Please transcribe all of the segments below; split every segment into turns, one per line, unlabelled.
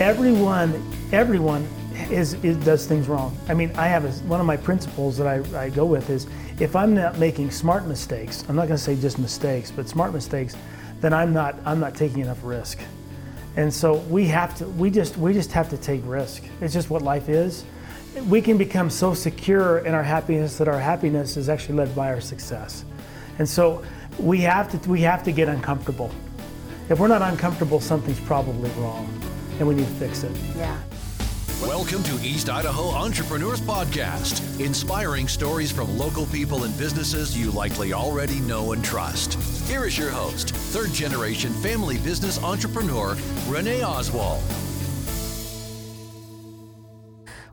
everyone, everyone is, is does things wrong. I mean, I have a, one of my principles that I, I go with is if I'm not making smart mistakes, I'm not going to say just mistakes, but smart mistakes, then I'm not I'm not taking enough risk. And so we have to we just we just have to take risk. It's just what life is. We can become so secure in our happiness that our happiness is actually led by our success. And so we have to we have to get uncomfortable. If we're not uncomfortable, something's probably wrong and we need to fix it.
Yeah.
Welcome to East Idaho Entrepreneurs Podcast, inspiring stories from local people and businesses you likely already know and trust. Here is your host, third generation family business entrepreneur, Renee Oswald.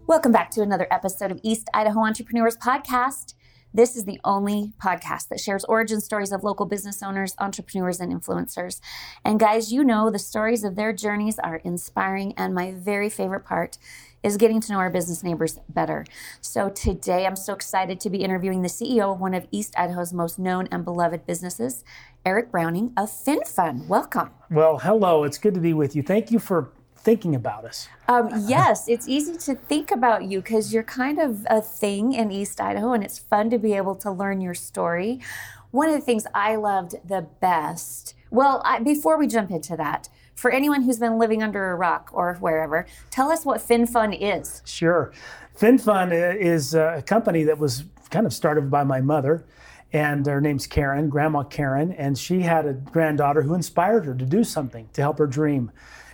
Welcome back to another episode of East Idaho Entrepreneurs Podcast. This is the only podcast that shares origin stories of local business owners, entrepreneurs, and influencers. And guys, you know the stories of their journeys are inspiring, and my very favorite part is getting to know our business neighbors better. So today I'm so excited to be interviewing the CEO of one of East Idaho's most known and beloved businesses, Eric Browning of FinFun. Welcome.
Well, hello. It's good to be with you. Thank you for thinking about us.
Um, yes, it's easy to think about you because you're kind of a thing in East Idaho, and it's fun to be able to learn your story. One of the things I loved the best, well, I, before we jump into that, for anyone who's been living under a rock or wherever, tell us what FinFun is.
Sure. FinFun is a company that was kind of started by my mother and her name's Karen, Grandma Karen, and she had a granddaughter who inspired her to do something to help her dream.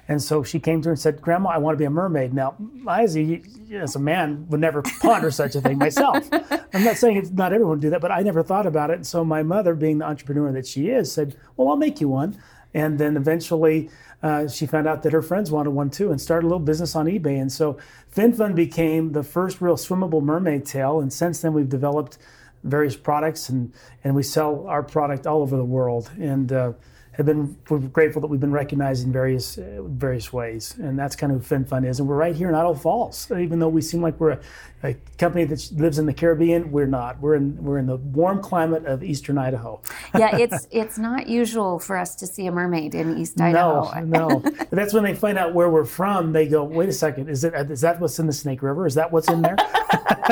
And so she came to her and said, Grandma, I want to be a mermaid. Now, I, as a, as a man, would never ponder such a thing myself. I'm not saying it's not everyone do that, but I never thought about it. And so my mother, being the entrepreneur that she is, said, Well, I'll make you one. And then eventually uh, she found out that her friends wanted one too and started a little business on eBay. And so FinFun became the first real swimmable mermaid tail. And since then, we've developed various products and, and we sell our product all over the world. And uh, have been we're grateful that we've been recognized in various uh, various ways, and that's kind of who FinFun is. And we're right here in Idaho Falls, even though we seem like we're a, a, company that lives in the Caribbean. We're not. We're in we're in the warm climate of eastern Idaho.
yeah, it's it's not usual for us to see a mermaid in East Idaho.
No, no. that's when they find out where we're from. They go, wait a second, is it is that what's in the Snake River? Is that what's in there?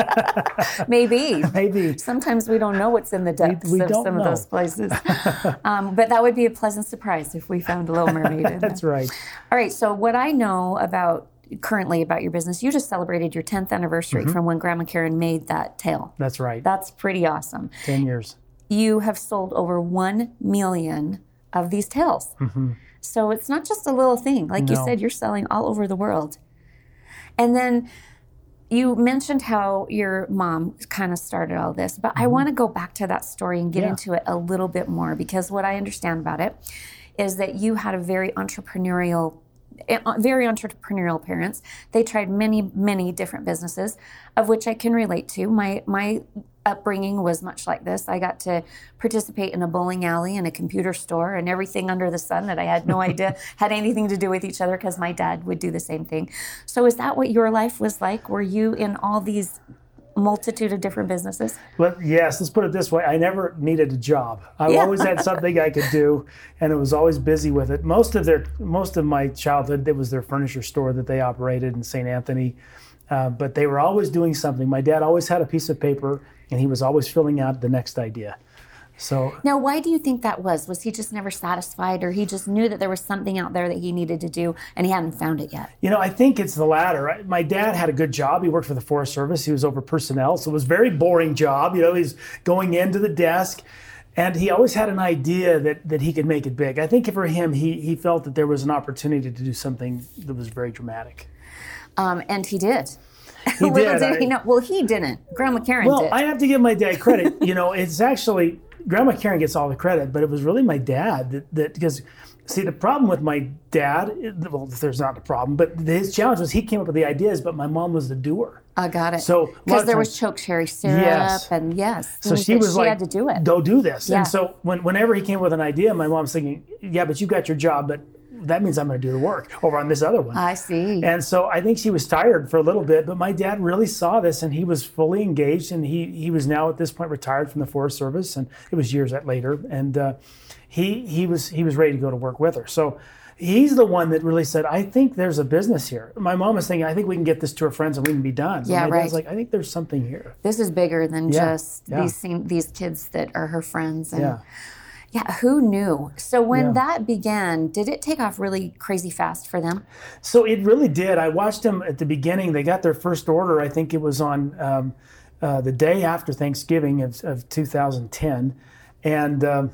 Maybe.
Maybe.
Sometimes we don't know what's in the depths
we, we
of some
know.
of those places. um, but that would be a pleasant surprise if we found a little mermaid in
That's right.
All right. So what I know about currently about your business, you just celebrated your 10th anniversary
Mm-hmm.
from when Grandma Karen made that tail.
That's right.
That's pretty awesome.
Ten years.
You have sold over 1 million of these tails. So it's not just a little thing. Like you
Mm-hmm.
Said, you're selling all over the world. And then you mentioned how your mom kind of started all this, but I want to go back to that story and get
Mm-hmm. Yeah.
into it a little bit more because what I understand about it is that you had a very entrepreneurial eh, very entrepreneurial parents. They tried many, many different businesses, of which I can relate to. My my upbringing was much like this. I got to participate in a bowling alley and a computer store and everything under the sun that I had no idea had anything to do with each other because my dad would do the same thing. So is that what your life was like? Were you in all these multitude of different businesses?
But yes, let's put it this way: I never needed a job. I
Yeah.
always had something I could do, and it was always busy with it. Most of their, most of my childhood, it was their furniture store that they operated in St. Anthony. Uh, but they were always doing something. My dad always had a piece of paper, and he was always filling out the next idea. So
Now, why do you think that was? Was he just never satisfied, or he just knew that there was something out there that he needed to do and he hadn't found it yet?
You know, I think it's the latter. My dad had a good job. He worked for the Forest Service. He was over personnel, so it was a very boring job. You know, he's going into the desk, and he always had an idea that that he could make it big. I think for him, he he felt that there was an opportunity to do something that was very dramatic.
Um, and he did.
He
Little
did.
did he know. Well, he didn't. Grandma Karen
Well,
did.
I have to give my dad credit. you know, it's actually Grandma Karen gets all the credit, but it was really my dad that that because. See, the problem with my dad, well, there's not a problem, but his challenge was he came up with the ideas, but my mom was the doer.
I got it.
So,
because there
times-
was choke cherry syrup,
Yes.
and yes,
So she was
she
like,
had to do it.
Go do this.
Yeah.
And so when, whenever he came with an idea, my mom's thinking, yeah, but you got your job, but that means I'm going to do the work over on this other one.
I see.
And so I think she was tired for a little bit, but my dad really saw this and he was fully engaged. And he, he was now at this point retired from the Forest Service, and it was years later. And uh, he he was he was ready to go to work with her. So he's the one that really said, I think there's a business here. My mom was thinking, I think we can get this to our friends and we can be done.
Yeah,
and my
right.
dad's like, I think there's something here.
This is bigger than
Yeah,
just
yeah.
these these kids that are her friends. And
Yeah.
Yeah, who knew? So when
Yeah.
that began, did it take off really crazy fast for them?
So it really did. I watched them at the beginning. They got their first order. I think it was on um, uh, the day after Thanksgiving of, of 2010, and um,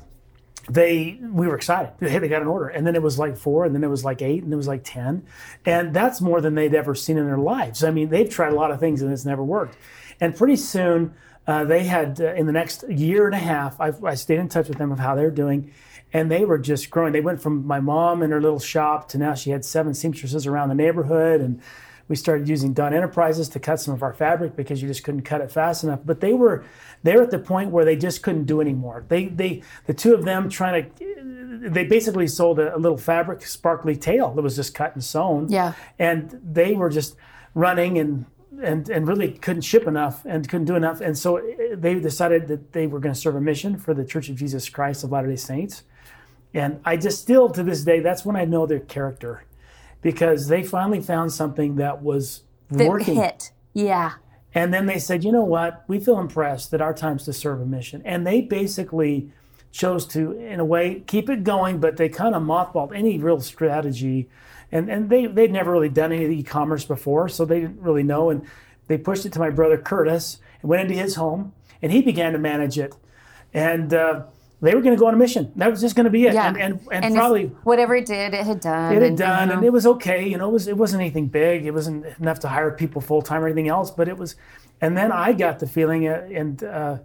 they we were excited. Hey, they got an order, and then it was like four, and then it was like eight, and it was like ten, and that's more than they'd ever seen in their lives. I mean, they've tried a lot of things, and it's never worked. And pretty soon, uh, they had uh, in the next year and a half. I, I stayed in touch with them of how they're doing. And they were just growing. They went from my mom and her little shop to now she had seven seamstresses around the neighborhood. And we started using Dunn Enterprises to cut some of our fabric because you just couldn't cut it fast enough. But they were they were at the point where they just couldn't do anymore. They they the two of them trying to they basically sold a, a little fabric sparkly tail that was just cut and sewn.
Yeah.
And they were just running and and and really couldn't ship enough and couldn't do enough. And so eh, they decided that they were going to serve a mission for the Church of Jesus Christ of Latter-day Saints. And I just still to this day, that's when I know their character because they finally found something that was
That
working.
hit. Yeah.
And then they said, you know what? We feel impressed that our time's to serve a mission. And they basically chose to, in a way, keep it going, but they kind of mothballed any real strategy. And, and they, they'd never really done any of the e commerce before, so they didn't really know. And they pushed it to my brother Curtis and went into his home, and he began to manage it. And uh, they were going to go on a mission. That was just going to be it.
Yeah.
And, and, and,
if
probably
whatever it did, it had done.
it had
and,
done,
you
and it was okay. You know, it was it wasn't anything big. It wasn't enough to hire people full time or anything else. But it was, and then I got the feeling, uh, and uh,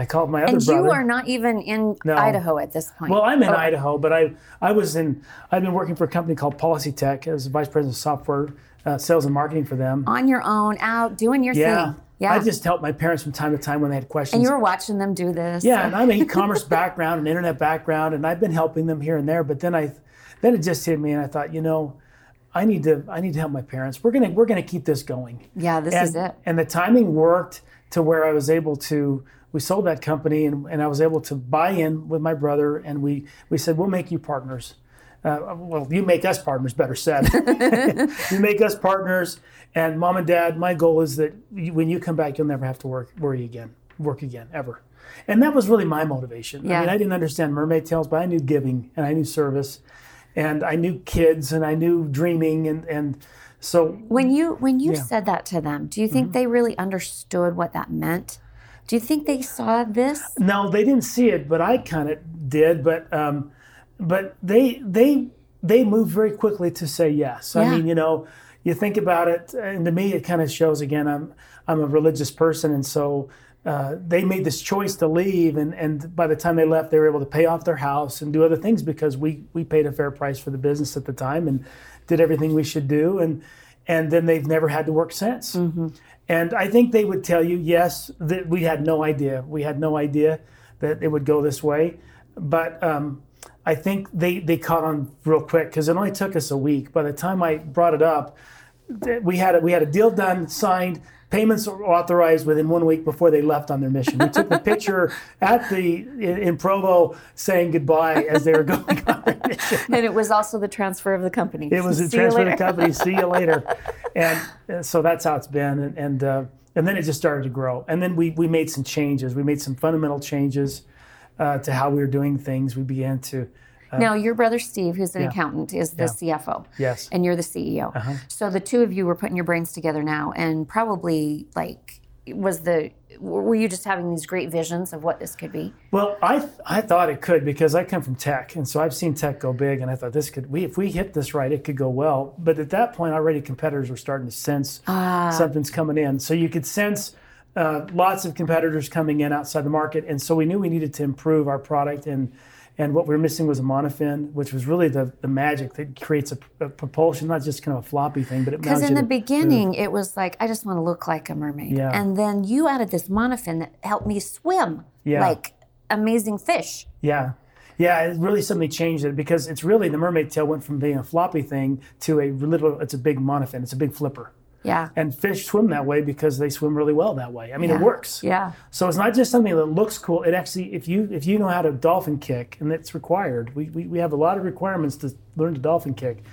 I called my other
and
brother.
you are not even in
No.
Idaho at this point.
well, I'm in
Oh,
Idaho, but I I was in. I've been working for a company called Policy Tech as a vice president of software uh, sales and marketing for them.
On your own, out doing your
Yeah,
thing. Yeah.
I just helped my parents from time to time when they had questions.
and you were watching them do this.
Yeah, and I'm an e-commerce background, an internet background, and I've been helping them here and there. But then I, then it just hit me, and I thought, you know, I need to, I need to help my parents. We're gonna, we're gonna keep this going.
Yeah, this
and,
is it.
And the timing worked to where I was able to. We sold that company, and, and I was able to buy in with my brother, and we we said we'll make you partners. Uh, well, you make us partners, better said. you make us partners, and mom and dad. My goal is that you, when you come back, you'll never have to work worry again, work again, ever. And that was really my motivation. I
Yeah.
mean, I didn't understand mermaid tales, but I knew giving and I knew service, and I knew kids and I knew dreaming, and and so
When you when you
Yeah. Mm-hmm.
said that to them, do you think they really understood what that meant? Do you think they saw this?
No, they didn't see it, but I kind of did. But um, but they they they moved very quickly to say yes. I mean, you know, you think about it, and to me, it kind of shows. Again, I'm I'm a religious person, and so. Uh, they made this choice to leave, and, and by the time they left, they were able to pay off their house and do other things because we, we paid a fair price for the business at the time and did everything we should do, and and then they've never had to work since. And I think they would tell you, yes, that we had no idea. We had no idea that it would go this way. But um, I think they, they caught on real quick because it only took us a week. By the time I brought it up, we had a, we had a deal done, signed, payments were authorized within one week before they left on their mission. We took the picture at the in, in Provo saying goodbye as they were going on their mission.
And it was also the transfer of the company.
It was a
See
transfer of
the
company. See you later. And uh, so that's how it's been. And and, uh, and then it just started to grow. And then we we made some changes. We made some fundamental changes uh, to how we were doing things. We began to
Now, your brother Steve, who's an
Yeah.
accountant, is the CFO.
Yes. Uh-huh.
And you're the CEO. So the two of you were putting your brains together now, and probably like was the were you just having these great visions of what this could be?
Well, I I thought it could because I come from tech, and so I've seen tech go big, and I thought this could we if we hit this right, it could go well. But at that point, already competitors were starting to sense something's coming in, so you could sense. Uh, lots of competitors coming in outside the market, and so we knew we needed to improve our product, and and what we were missing was a monofin, which was really the, the magic that creates a, a propulsion, not just kind of a floppy thing, but it
Because in the beginning, it was like I just want to look like a mermaid,
Yeah.
and then you added this monofin that helped me swim
Yeah.
like amazing fish.
Yeah. Yeah, it really suddenly changed it because it's really the mermaid tail went from being a floppy thing to a little, it's a big monofin, it's a big flipper.
Yeah.
And fish swim that way because they swim really well that way. I mean,
Yeah.
it works.
Yeah.
So it's not just something that looks cool. It actually, if you if you know how to dolphin kick, and it's required, we, we, we have a lot of requirements to learn to dolphin kick,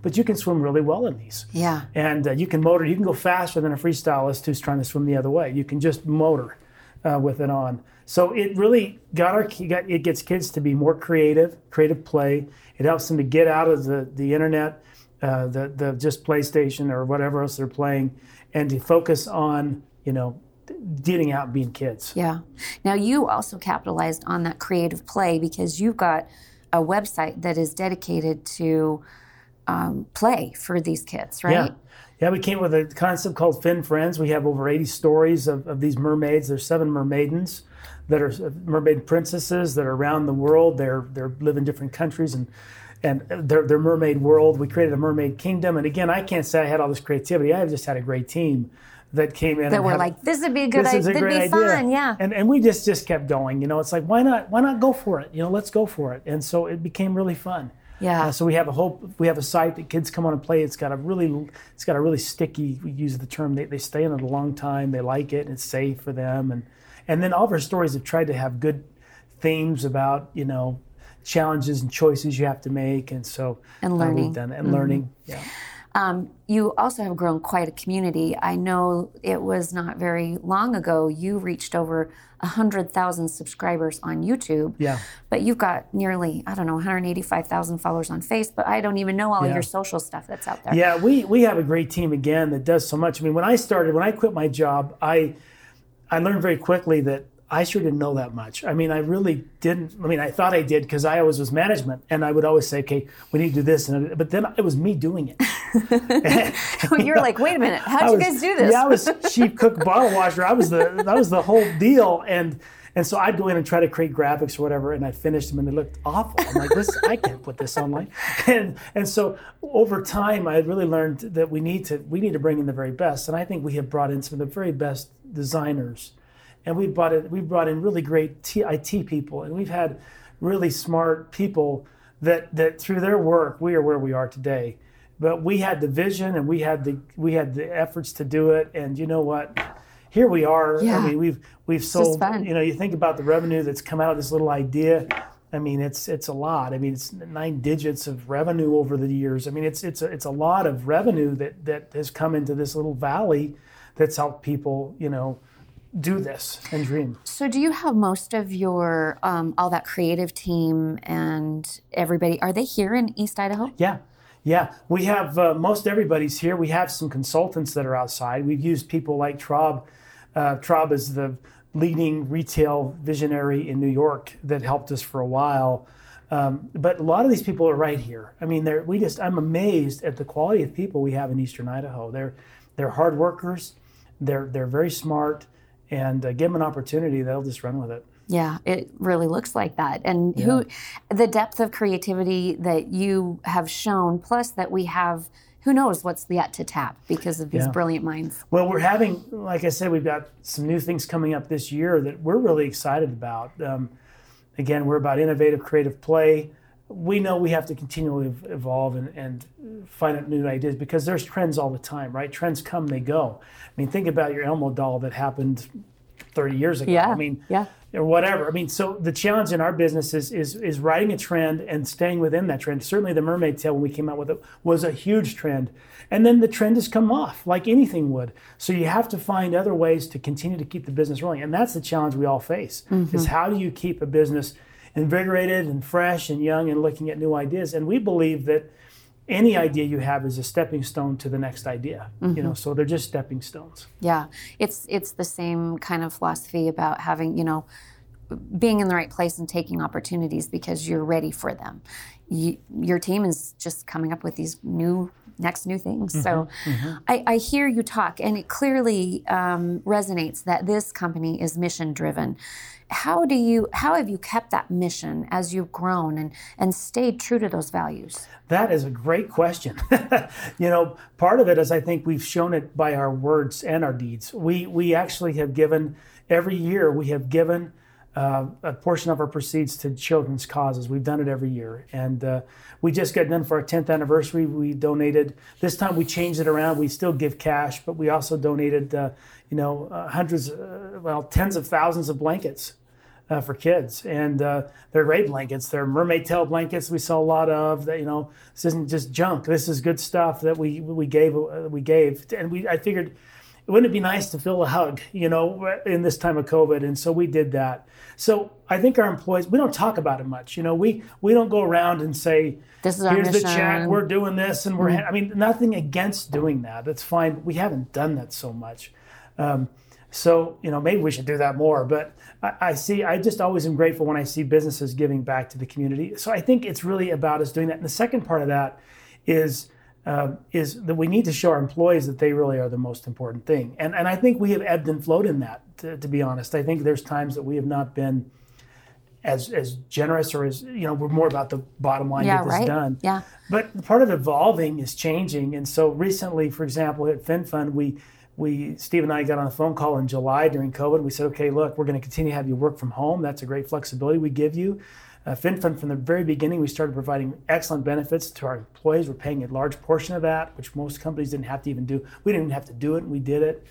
but you can swim really well in these.
Yeah.
And uh, you can motor. You can go faster than a freestylist who's trying to swim the other way. You can just motor uh, with it on. So it really got our got, it gets kids to be more creative, creative play. It helps them to get out of the the internet, uh, the the just PlayStation or whatever else they're playing, and to focus on you know getting out and being kids.
Yeah. Now you also capitalized on that creative play because you've got a website that is dedicated to um, play for these kids, right?
Yeah. Yeah, we came with a concept called Fin Friends. We have over 80 stories of, of these mermaids. There's seven mermaidens that are mermaid princesses that are around the world. They're they're live in different countries and and their their mermaid world. We created a mermaid kingdom. And again, I can't say I had all this creativity. I just had a great team that came in
That
and
were
had-
like, this would be a good
this
idea.
is a
That'd
great
be
idea.
fun. Yeah.
And and we just just kept going. You know, it's like why not why not go for it? You know, let's go for it. And so it became really fun.
Yeah.
Uh, so we have a whole we have a site that kids come on and play. It's got a really it's got a really sticky. We use the term they, they stay in it a long time. They like it. And it's safe for them. And and then all of our stories have tried to have good themes about you know challenges and choices you have to make. And so
And
uh,
learning.
We've done and learning. Yeah.
Um, you also have grown quite a community. I know it was not very long ago you reached over 100,000 subscribers on YouTube.
Yeah.
But you've got nearly, I don't know, 185,000 followers on Facebook. But I don't even know all
Yeah.
your social stuff that's out there.
Yeah, we we have a great team again that does so much. I mean, when I started, when I quit my job, I I learned very quickly that I sure didn't know that much. I mean, I really didn't. I mean, I thought I did because I always was management, and I would always say, "Okay, we need to do this," and but then it was me doing it.
You're like, wait a minute, how
did
you guys do this?
Yeah, I was chief cook, bottle washer. I was the that was the whole deal, and and so I'd go in and try to create graphics or whatever, and I finished them, and they looked awful. I'm like, this I can't put this online, and and so over time, I really learned that we need to we need to bring in the very best, and I think we have brought in some of the very best designers, and we brought it we brought in really great T, IT people, and we've had really smart people that that through their work we are where we are today. But we had the vision and we had the we had the efforts to do it. And you know what? Here we are.
Yeah.
i mean we've we've sold
fun.
you know you think about the revenue that's come out of this little idea. I mean it's it's a lot. I mean it's nine digits of revenue over the years. I mean it's it's a, it's a lot of revenue that that has come into this little valley that's helped people you know do this and dream
So, do you have most of your um, all that creative team and everybody? Are they here in East Idaho?
Yeah, yeah. We have uh, most everybody's here. We have some consultants that are outside. We've used people like Traub. Uh, Traub is the leading retail visionary in New York that helped us for a while. Um, but a lot of these people are right here. I mean, they're, we just I'm amazed at the quality of people we have in Eastern Idaho. They're they're hard workers. They're they're very smart, and uh, give them an opportunity, they'll just run with it.
Yeah, it really looks like that. And who, the depth of creativity that you have shown, plus that we have, who knows what's yet to tap because of these
Yeah.
brilliant minds.
Well, we're having, like I said, we've got some new things coming up this year that we're really excited about. Um, again, we're about innovative, creative play. We know we have to continually evolve and, and find out new ideas because there's trends all the time, right? Trends come, they go. I mean, think about your Elmo doll that happened 30 years ago.
Yeah,
I mean,
yeah.
or whatever. I mean, so the challenge in our business is, is is riding a trend and staying within that trend. Certainly, the mermaid tail when we came out with it was a huge trend, and then the trend has come off like anything would. So you have to find other ways to continue to keep the business rolling, and that's the challenge we all face: is mm-hmm. how do you keep a business invigorated and fresh and young and looking at new ideas? And we believe that any idea you have is a stepping stone to the next idea. You mm-hmm. know, so they're just stepping stones.
Yeah, it's it's the same kind of philosophy about having you know being in the right place and taking opportunities because you're ready for them. You, your team is just coming up with these new next new things. So I, I hear you talk, and it clearly um, resonates that this company is mission driven. How do you how have you kept that mission as you've grown and and stayed true to those values?
That is a great question. you know, part of it is I think we've shown it by our words and our deeds. We we actually have given every year we have given uh, a portion of our proceeds to children's causes. We've done it every year, and uh, we just got done for our 10th anniversary. We donated. This time we changed it around. We still give cash, but we also donated, uh, you know, uh, hundreds, uh, well, tens of thousands of blankets. Uh, for kids, and they're great blankets. They're mermaid tail blankets. We sell a lot of that. You know, this isn't just junk. This is good stuff that we we gave we gave, and we I figured wouldn't it be nice to feel a hug, you know, in this time of COVID? And so we did that. So I think our employees, we don't talk about it much. You know, we we don't go around and say,
"This is
here's
our
the check, we're doing this," and we're.
Mm-hmm.
I mean, nothing against doing that. That's fine. We haven't done that so much. Um, so you know, maybe we should do that more. But I, I, see, I just always am grateful when I see businesses giving back to the community. So I think it's really about us doing that. And the second part of that is uh, is that we need to show our employees that they really are the most important thing. And, and I think we have ebbed and flowed in that, to, to be honest. I think there's times that we have not been as as generous or as, you know, we're more about the bottom line,
yeah,
get this
right?
done.
Yeah.
But part of evolving is changing. And so recently, for example, at FinFun, we we Steve and I got on a phone call in July during COVID. We said, okay, look, we're going to continue to have you work from home. That's a great flexibility we give you. Uh, FinFun, from the very beginning, we started providing excellent benefits to our employees. We're paying a large portion of that, which most companies didn't have to even do. We didn't even have to do it, and we did it.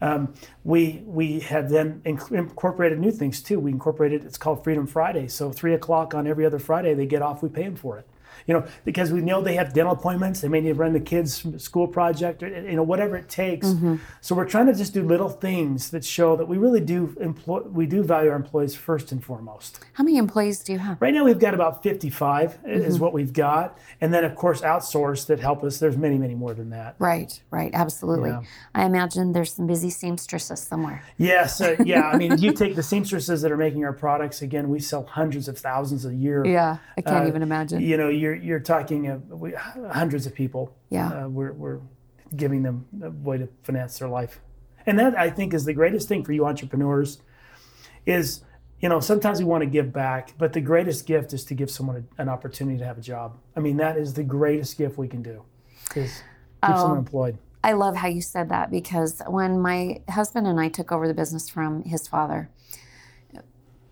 Um, we we have then inc- incorporated new things too. We incorporated it's called Freedom Friday. So three o'clock on every other Friday, they get off. We pay them for it you know, because we know they have dental appointments, they may need to run the kids' school project, or, you know, whatever it takes. Mm-hmm. So we're trying to just do little things that show that we really do employ, we do value our employees first and foremost.
How many employees do you have?
Right now we've got about 55 mm-hmm. is what we've got, and then of course outsourced that help us. There's many, many more than that.
Right, right, absolutely. Yeah. I imagine there's some busy seamstresses somewhere.
Yes, uh, yeah. I mean, you take the seamstresses that are making our products. Again, we sell hundreds of thousands a year.
Yeah, I can't uh, even imagine.
You know, you're you're talking we, hundreds of people.
Yeah,
uh, we're we're giving them a way to finance their life, and that I think is the greatest thing for you entrepreneurs. Is you know sometimes we want to give back, but the greatest gift is to give someone a, an opportunity to have a job. I mean, that is the greatest gift we can do. Is keep oh. someone employed.
I love how you said that because when my husband and I took over the business from his father,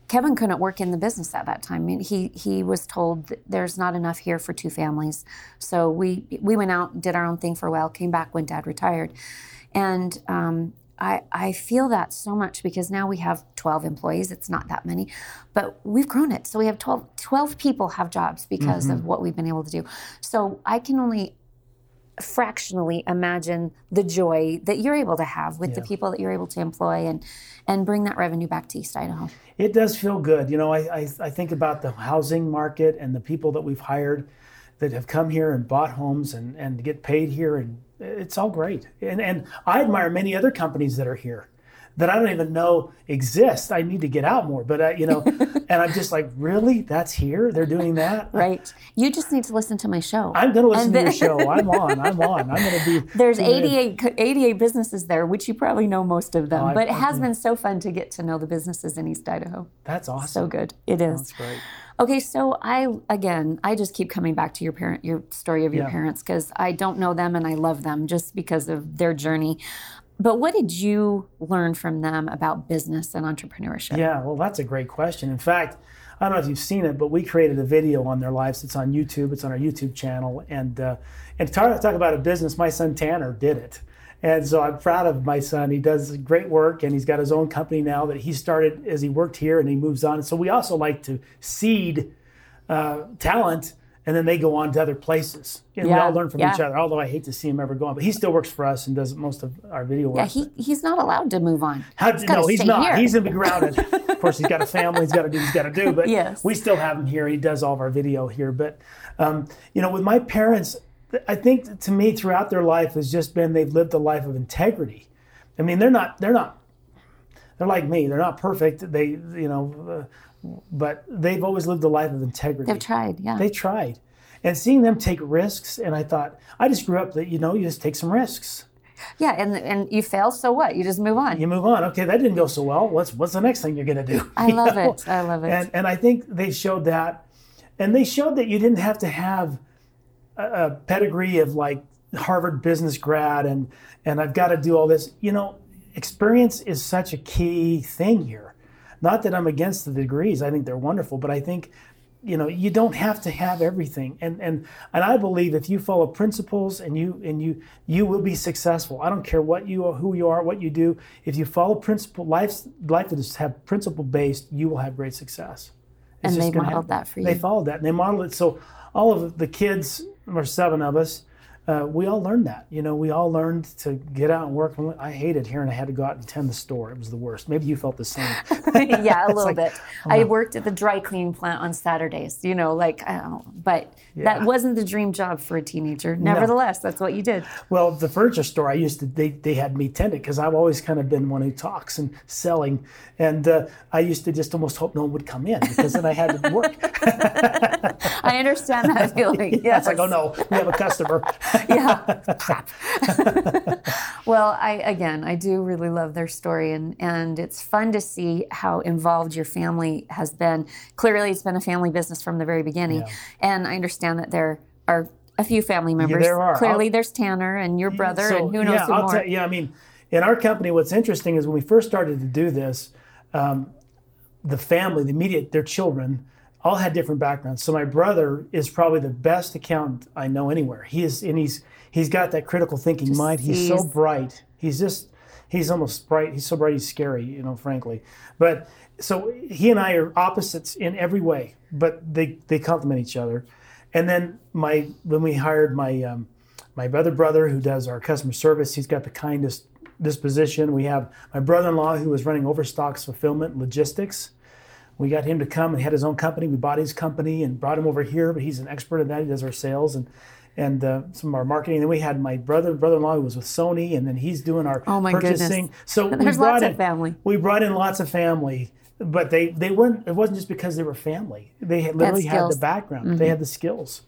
Kevin couldn't work in the business at that time. I mean, he he was told there's not enough here for two families. So we we went out, did our own thing for a while, came back when Dad retired, and um, I I feel that so much because now we have 12 employees. It's not that many, but we've grown it. So we have 12 12 people have jobs because mm-hmm. of what we've been able to do. So I can only fractionally imagine the joy that you're able to have with yeah. the people that you're able to employ and and bring that revenue back to East Idaho.
It does feel good. You know, I, I, I think about the housing market and the people that we've hired that have come here and bought homes and, and get paid here and it's all great. And and I admire many other companies that are here that I don't even know exist. I need to get out more, but uh, you know, and I'm just like, really? That's here? They're doing that?
Right. You just need to listen to my show.
I'm going to listen then, to your show. I'm on. I'm on. I'm going to
be. There's 88, 88 businesses there, which you probably know most of them, oh, but I, it has I, been so fun to get to know the businesses in East Idaho.
That's awesome.
So good. It is.
That's great.
Okay, so I again, I just keep coming back to your parent, your story of your yeah. parents because I don't know them and I love them just because of their journey. But what did you learn from them about business and entrepreneurship?
Yeah, well, that's a great question. In fact, I don't know if you've seen it, but we created a video on their lives. It's on YouTube. It's on our YouTube channel. And uh, and to talk, about a business, my son Tanner did it. And so I'm proud of my son. He does great work and he's got his own company now that he started as he worked here and he moves on. So we also like to seed uh, talent and then they go on to other places. And yeah, we all learn from yeah. each other. Although I hate to see him ever go on, but he still works for us and does most of our video work.
Yeah, he, he's not allowed to move on.
How, he's no, he's not. Here. He's gonna be grounded. of course, he's got a family. He's got to do. He's got to do. But
yes.
we still have him here. He does all of our video here. But um, you know, with my parents, I think to me throughout their life has just been they've lived a life of integrity. I mean, they're not. They're not. They're like me. They're not perfect. They, you know. Uh, but they've always lived a life of integrity.
They've tried, yeah.
They tried and seeing them take risks. And I thought, I just grew up that, you know, you just take some risks.
Yeah, and and you fail, so what? You just move on.
You move on. Okay, that didn't go so well. What's what's the next thing you're going to do?
I love know? it. I love it.
And and I think they showed that, and they showed that you didn't have to have a, a pedigree of like Harvard business grad and and I've got to do all this. You know, experience is such a key thing here. Not that I'm against the degrees. I think they're wonderful, but I think you know you don't have to have everything. And and and i believe if you follow principles and you and you you will be successful. I don't care what you are who you are what you do if you follow principle life life that is have principle based you will have great success.
It's and they modeled that for you.
they followed that. And they modeled it. So all of the kids or seven of us uh, we all learned that. You know, we all learned to get out and work. I hated hearing I had to go out and tend the store. It was the worst. Maybe you felt the same.
yeah, a little like, bit. Oh, I worked at the dry cleaning plant on Saturdays. You know, like I don't know, but yeah. that wasn't the dream job for a teenager. Nevertheless, no. that's what you did.
Well, the furniture store I used to, they they had me tend it because I've always kind of been one who talks and selling, and uh, I used to just almost hope no one would come in because then I had to work.
I understand that feeling. Yeah, yes.
It's like, oh no, we have a customer.
yeah. well, I again, I do really love their story, and and it's fun to see how involved your family has been. Clearly, it's been a family business from the very beginning, yeah. and I understand that there are a few family members.
Yeah, there are.
Clearly, I'll, there's Tanner and your brother, so, and who knows
yeah,
who
I'll
more.
Tell, yeah, I mean, in our company, what's interesting is when we first started to do this, um, the family, the immediate, their children all had different backgrounds. So my brother is probably the best accountant I know anywhere. He is, and he's he's got that critical thinking just mind. He's so bright. He's just he's almost bright. He's so bright. He's scary, you know, frankly. But so he and I are opposites in every way, but they they complement each other. And then my when we hired my um, my other brother who does our customer service, he's got the kindest disposition. We have my brother-in-law who was running overstocks fulfillment logistics we got him to come and he had his own company. We bought his company and brought him over here, but he's an expert in that. He does our sales and and uh, some of our marketing. And then we had my brother, brother-in-law, who was with Sony, and then he's doing our
oh my
purchasing.
Goodness.
So
there's
lots
in, of family.
We brought in lots of family, but they they weren't. It wasn't just because they were family. They had, literally had the background. Mm-hmm. They had the skills.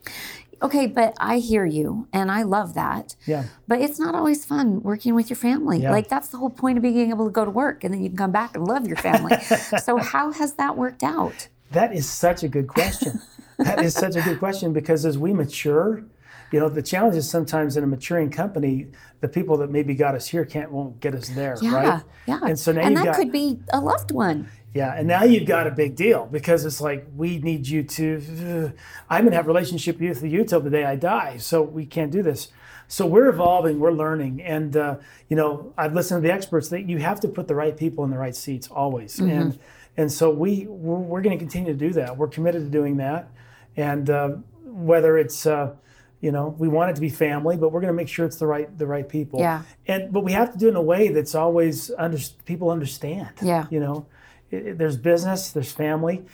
Okay, but I hear you and I love that.
Yeah.
But it's not always fun working with your family. Yeah. Like that's the whole point of being able to go to work and then you can come back and love your family. so how has that worked out?
That is such a good question. that is such a good question because as we mature, you know, the challenge is sometimes in a maturing company, the people that maybe got us here can't won't get us there,
yeah,
right?
Yeah.
And
so now and that got, could be a loved one.
Yeah, and now you've got a big deal because it's like we need you to. I'm gonna have relationship with you till the day I die, so we can't do this. So we're evolving, we're learning, and uh, you know, I've listened to the experts that you have to put the right people in the right seats always, mm-hmm. and and so we we're, we're going to continue to do that. We're committed to doing that, and uh, whether it's uh, you know we want it to be family, but we're going to make sure it's the right the right people.
Yeah.
And but we have to do it in a way that's always under people understand.
Yeah.
You know, it, it, there's business, there's family.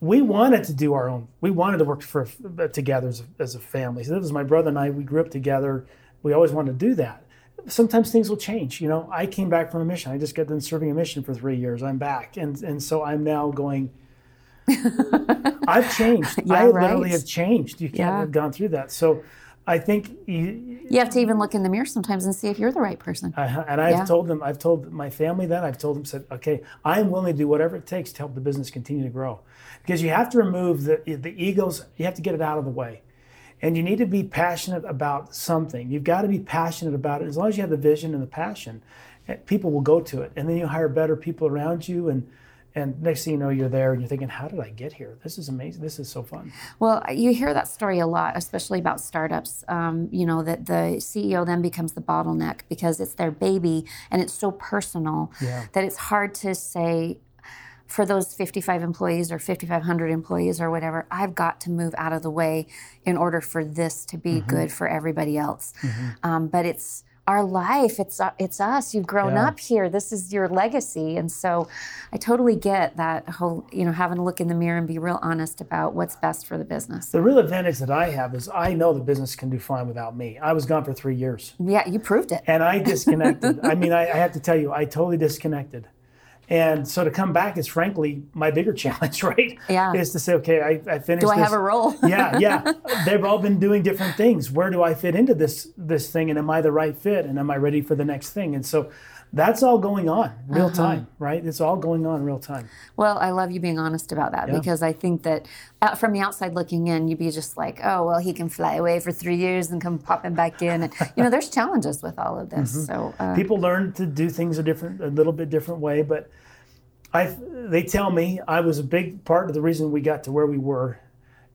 We wanted to do our own. We wanted to work for together as a, as a family. So that was my brother and I. We grew up together. We always wanted to do that sometimes things will change. You know, I came back from a mission. I just got done serving a mission for three years. I'm back, and and so I'm now going. I've changed.
Yeah,
I
right.
literally have changed. You can't yeah. have gone through that. So I think you,
you have to even look in the mirror sometimes and see if you're the right person.
Uh, and I've yeah. told them, I've told my family that. I've told them, said, okay, I'm willing to do whatever it takes to help the business continue to grow, because you have to remove the the egos. You have to get it out of the way. And you need to be passionate about something. You've got to be passionate about it. As long as you have the vision and the passion, eh, people will go to it. And then you hire better people around you and and next thing you know you're there and you're thinking how did i get here this is amazing this is so fun
well you hear that story a lot especially about startups um, you know that the ceo then becomes the bottleneck because it's their baby and it's so personal
yeah.
that it's hard to say for those 55 employees or 5,500 employees or whatever, I've got to move out of the way in order for this to be mm-hmm. good for everybody else. Mm-hmm. Um, but it's our life. It's uh, it's us. You've grown yeah. up here. This is your legacy, and so I totally get that whole you know having to look in the mirror and be real honest about what's best for the business.
The real advantage that I have is I know the business can do fine without me. I was gone for three years.
Yeah, you proved it.
And I disconnected. I mean, I, I have to tell you, I totally disconnected. And so to come back is frankly my bigger challenge, right?
Yeah.
Is to say, okay, I, I finished.
Do I
this.
have a role?
yeah, yeah. They've all been doing different things. Where do I fit into this this thing? And am I the right fit? And am I ready for the next thing? And so that's all going on real uh-huh. time, right? It's all going on real time.
Well, I love you being honest about that yeah. because I think that uh, from the outside looking in, you'd be just like, oh, well, he can fly away for three years and come popping back in. And, you know, there's challenges with all of this. Mm-hmm. So
uh, people learn to do things a different, a little bit different way, but I they tell me I was a big part of the reason we got to where we were,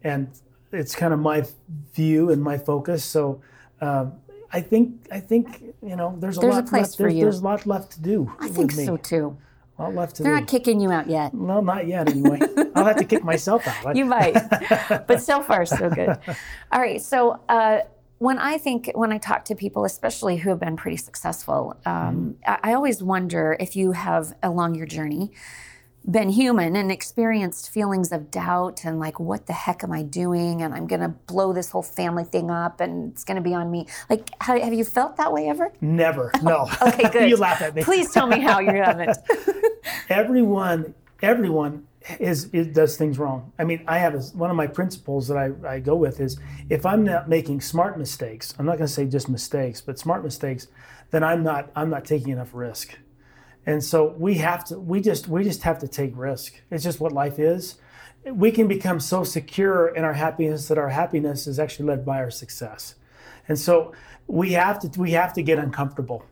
and it's kind of my view and my focus. So. Um, I think I think you know there's a
There's a
lot
place
left,
for
there's,
you.
there's a lot left to do.
I think so too.
A lot left to
They're
do.
not kicking you out yet.
well, not yet anyway. I'll have to kick myself out.
You might, but so far so good. All right, so uh, when I think when I talk to people, especially who have been pretty successful, um, I, I always wonder if you have along your journey been human and experienced feelings of doubt and like what the heck am i doing and i'm to blow this whole family thing up and it's to be on me like how, have you felt that way ever
Never. No.
okay good
you laugh at me.
please tell me how you haven't
Everyone, everyone is, is does things wrong. I mean, I have a, one of my principles that I, I go with is if I'm not making smart mistakes, I'm not to say just mistakes, but smart mistakes, then I'm not I'm not taking enough risk. And so we have to we just we just have to take risk. It's just what life is. We can become so secure in our happiness that our happiness is actually led by our success. And so we have to we have to get uncomfortable.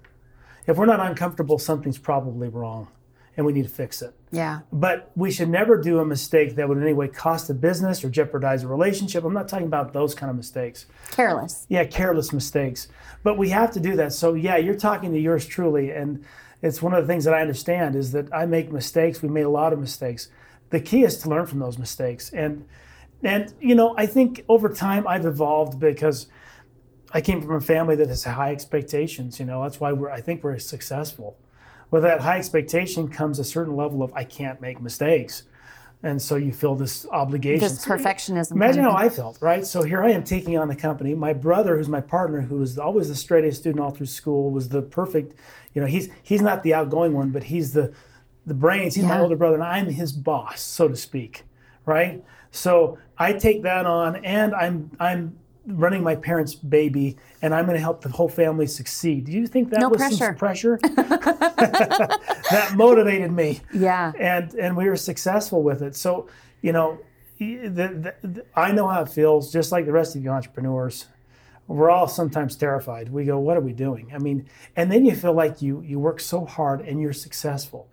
If we're not uncomfortable, something's probably wrong and we need to fix it.
yeah
But we should never do a mistake that would in any way cost a business or jeopardize a relationship. I'm not talking about those kind of mistakes.
careless
Yeah, careless mistakes. But we have to do that. So yeah, you're talking to yours truly, and it's one of the things that I understand is that I make mistakes. We made a lot of mistakes. The key is to learn from those mistakes, and and you know I think over time I've evolved because I came from a family that has high expectations. You know that's why we're I think we're successful. With that high expectation comes a certain level of I can't make mistakes, and so you feel this obligation.
this perfectionism
Imagine how. I felt, right? So here I am taking on the company. My brother, who's my partner, who was always the straight A student all through school, was the perfect. You know, he's he's not the outgoing one, but he's the the brains. He's my older brother, and I'm his boss, so to speak, right? So I take that on, and I'm I'm running my parents' baby, and I'm going to help the whole family succeed. Do you think that
No
was
pressure.
some pressure? that motivated me
yeah
and and we were successful with it. So you know, the, the, the, I know how it feels, just like the rest of you entrepreneurs. We're all sometimes terrified. We go, "What are we doing?" I mean, and then you feel like you you work so hard and you're successful,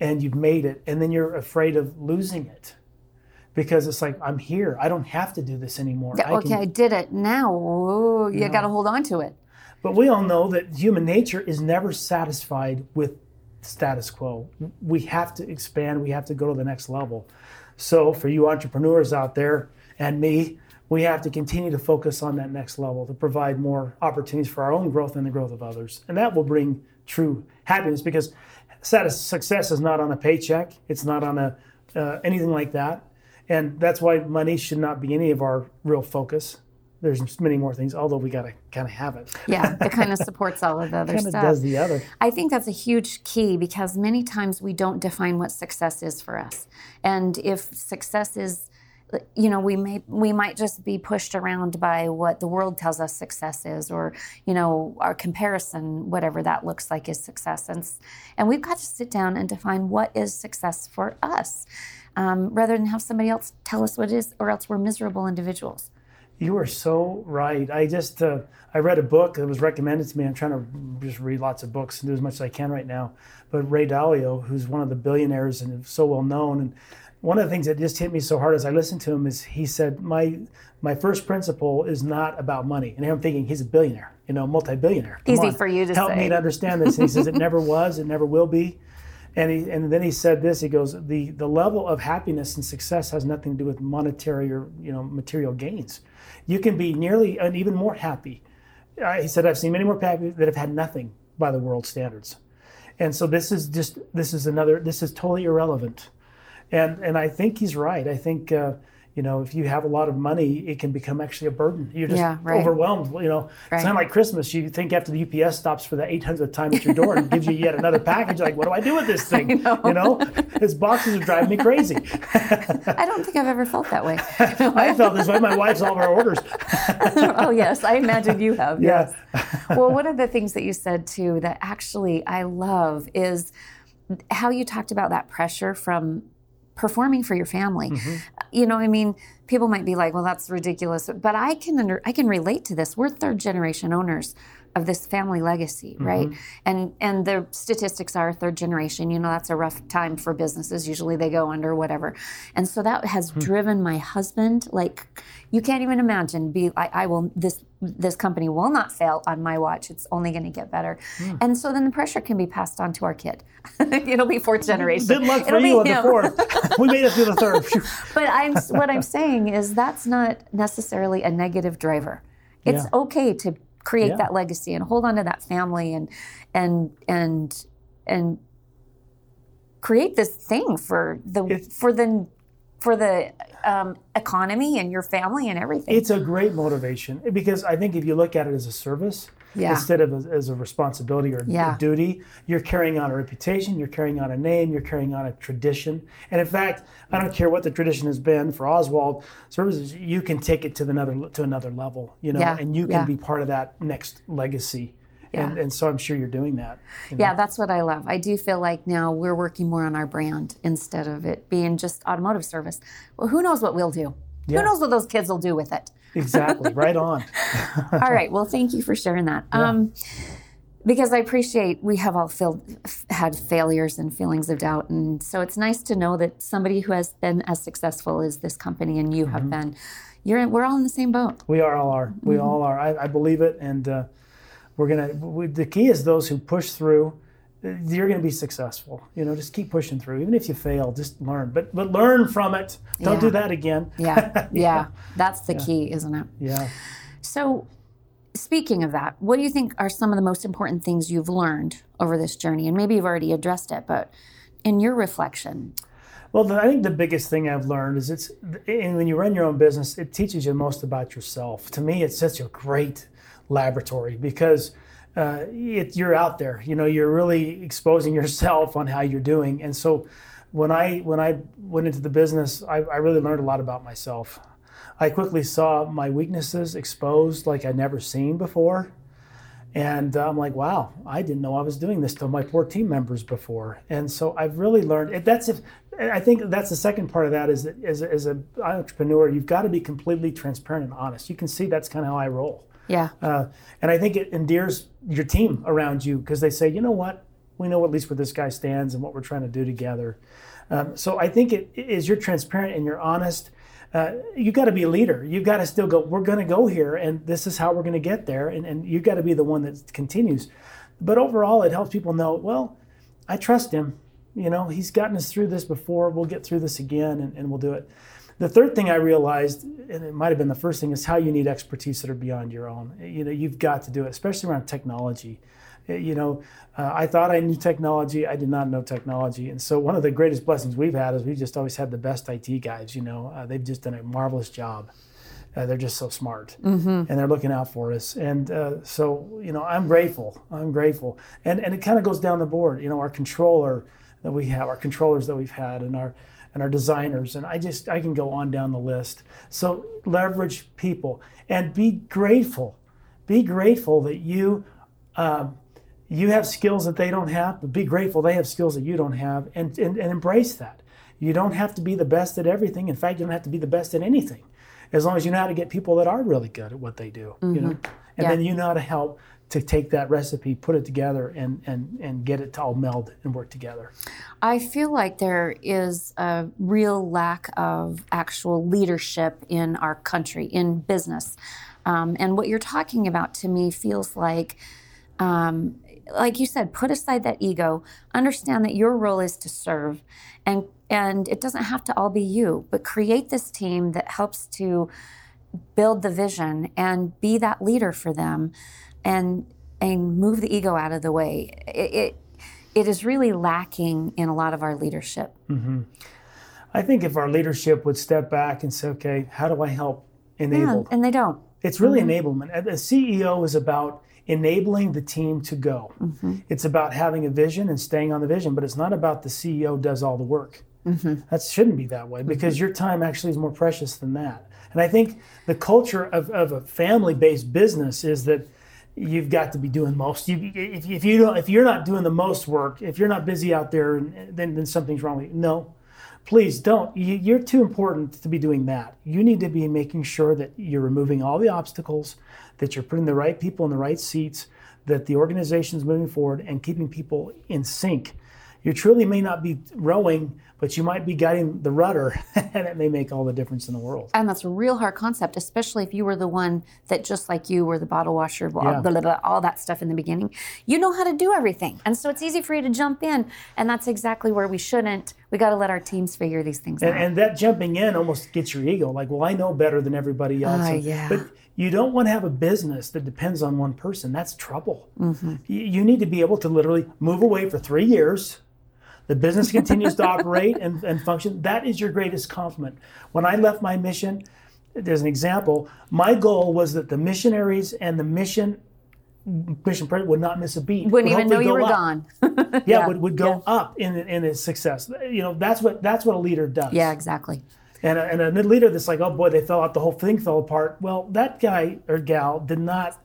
and you've made it, and then you're afraid of losing it because it's like I'm here. I don't have to do this anymore. I
okay, I did it. Now ooh, you got to hold on to it.
But we all know that human nature is never satisfied with status quo. We have to expand, we have to go to the next level. So, for you entrepreneurs out there and me, we have to continue to focus on that next level to provide more opportunities for our own growth and the growth of others. And that will bring true happiness because success is not on a paycheck, it's not on a uh, anything like that. And that's why money should not be any of our real focus. There's many more things, although we got to kind of have it.
Yeah, it kind of supports all of the other
kind of
stuff.
does the other.
I think that's a huge key because many times we don't define what success is for us. And if success is you know we may we might just be pushed around by what the world tells us success is or you know our comparison whatever that looks like is success and and we've got to sit down and define what is success for us um, rather than have somebody else tell us what it is or else we're miserable individuals
You are so right. I just uh, I read a book that was recommended to me. I'm trying to just read lots of books and do as much as I can right now. But Ray Dalio, who's one of the billionaires and so well known, and one of the things that just hit me so hard as I listened to him is he said my my first principle is not about money. And I'm thinking he's a billionaire, you know, multi-billionaire. Come
Easy
on,
for you to
help
say.
me to understand this. And he says it never was, it never will be. And he, and then he said this. He goes, the the level of happiness and success has nothing to do with monetary or you know material gains. You can be nearly and even more happy. Uh, he said, I've seen many more happy that have had nothing by the world standards. And so this is just this is another this is totally irrelevant. And and I think he's right. I think. Uh, you know, if you have a lot of money, it can become actually a burden. You're just
Yeah, right.
overwhelmed. You know,
Right.
it's kind of like Christmas. You think after the UPS stops for the 800th time at your door and gives you yet another package, like, what do I do with this thing? You know, his boxes are driving me crazy.
i don't think i've ever felt that way
I felt this way. My wife's all of our orders.
oh yes, I imagine you have.
Yeah.
Yes. well, one of the things that you said too that actually I love is how you talked about that pressure from performing for your family.
Mm-hmm.
You know, I mean, people might be like, "Well, that's ridiculous," but I can under, I can relate to this. We're third generation owners of this family legacy, mm-hmm. right? And and the statistics are third generation. You know, that's a rough time for businesses. Usually they go under whatever, and so that has hmm. driven my husband. Like, you can't even imagine. Be I, I will this this company will not fail on my watch. It's only going to get better, hmm. and so then the pressure can be passed on to our kid. It'll be fourth generation.
Good luck for
It'll
you on the fourth. we made it through the third.
But I'm what I'm saying is that's not necessarily a negative driver. It's
Yeah.
okay to create
Yeah.
that legacy and hold on to that family and and and and create this thing for the
It's-
for the for the um, economy and your family and everything.
It's a great motivation because I think if you look at it as a service
Yeah.
instead of as, as a responsibility or
Yeah.
a duty, you're carrying on a reputation, you're carrying on a name, you're carrying on a tradition. And in fact, I don't care what the tradition has been for Oswald Services, you can take it to another to another level, you know,
Yeah.
and you can be part of that next legacy. And, and so I'm sure you're doing that. you know.
Yeah, that's what I love. I do feel like now we're working more on our brand instead of it being just automotive service. Well, who knows what we'll do?
Yeah.
Who knows what those kids will do with it?
Exactly. right on.
all right. Well, thank you for sharing that. Um, because I appreciate we have all filled, had failures and feelings of doubt, and so it's nice to know that somebody who has been as successful as this company and you
Mm-hmm.
have been, you're in, we're all in the same boat.
We are all are. We
Mm-hmm.
all are. I, I believe it, and uh, we're gonna. We, the key is those who push through. You're going to be successful. You know, just keep pushing through. Even if you fail, just learn. But but learn from it. Don't
Yeah.
do that again.
Yeah, yeah, that's the key, isn't it?
Yeah.
So, speaking of that, what do you think are some of the most important things you've learned over this journey? And maybe you've already addressed it, but in your reflection,
Well, I think the biggest thing I've learned is it's and when you run your own business, it teaches you most about yourself. To me, it's such a great laboratory because uh, it, you're out there. You know, you're really exposing yourself on how you're doing. And so, when I when I went into the business, I, I really learned a lot about myself. I quickly saw my weaknesses exposed like I'd never seen before. And uh, I'm like, wow, I didn't know I was doing this to my poor team members before. And so I've really learned. That's if I think that's the second part of that is that as, as an entrepreneur, you've got to be completely transparent and honest. You can see that's kind of how I roll.
Yeah,
Uh, and I think it endears your team around you because they say, you know what, we know at least where this guy stands and what we're trying to do together. Um, so I think it is you're transparent and you're honest. Uh, you got to be a leader. You've got to still go. We're going to go here, and this is how we're going to get there. And, and you got to be the one that continues. But overall, it helps people know. Well, I trust him. You know, he's gotten us through this before. We'll get through this again, and, and we'll do it. The third thing I realized, and it might have been the first thing, is how you need expertise that are beyond your own. You know, you've got to do it, especially around technology. Uh, You know, uh, I thought I knew technology. I did not know technology, and so one of the greatest blessings we've had is we've just always had the best IT guys. You know, uh, they've just done a marvelous job. Uh, they're just so smart, and they're looking out for us. And uh, so, you know, I'm grateful. I'm grateful, and and it kind of goes down the board. You know, our controller that we have, our controllers that we've had, and our and our designers, and I just I can go on down the list. So leverage people and be grateful. Be grateful that you. Um, you have skills that they don't have, but be grateful they have skills that you don't have and, and, and embrace that. You don't have to be the best at everything. In fact, you don't have to be the best at anything as long as you know how to get people that are really good at what they do. You know? And
Yeah.
then you know how to help to take that recipe, put it together, and, and, and get it to all meld and work together.
I feel like there is a real lack of actual leadership in our country, in business. Um, and what you're talking about to me feels like, um, like you said, put aside that ego, understand that your role is to serve, and and it doesn't have to all be you, but create this team that helps to build the vision and be that leader for them, and and move the ego out of the way. It, it it is really lacking in a lot of our leadership. Mm-hmm.
I think if our leadership would step back and say, okay, how do I help enable?
Yeah, and they don't.
It's really mm-hmm. enablement. A CEO is about enabling the team to go. Mm-hmm. It's about having a vision and staying on the vision, but it's not about the CEO does all the work. That shouldn't be that way because your time actually is more precious than that. And I think the culture of, of a family-based business is that you've got to be doing most. You, if, if you don't, if you're not doing the most work, if you're not busy out there, then then something's wrong with you. No, please don't. You- You're too important to be doing that. You need to be making sure that you're removing all the obstacles, that you're putting the right people in the right seats, that the organization is moving forward and keeping people in sync. You truly may not be rowing, but you might be guiding the rudder, and it may make all the difference in the world.
And that's a real hard concept, especially if you were the one that, just like you, were the bottle washer, blah,
Yeah.
blah, blah, all that stuff in the beginning. You know how to do everything. And so it's easy for you to jump in. And that's exactly where we shouldn't. We got to let our teams figure these things
And,
out.
and that jumping in almost gets your ego. Like, well, I know better than everybody else.
Ah,
And-
yeah.
But you don't want to have a business that depends on one person. That's trouble.
Mm-hmm.
You, you need to be able to literally move away for three years. The business continues to operate and, and function. That is your greatest compliment. When I left my mission, there's an example. My goal was that the missionaries and the mission mission president would not miss a beat.
Wouldn't
Would
even know you were
up.
gone.
Yeah, would, would go up in in its success. You know, that's what that's what a leader does.
yeah, exactly.
And a, and a leader that's like, oh boy, they fell out, the whole thing fell apart. Well, that guy or gal did not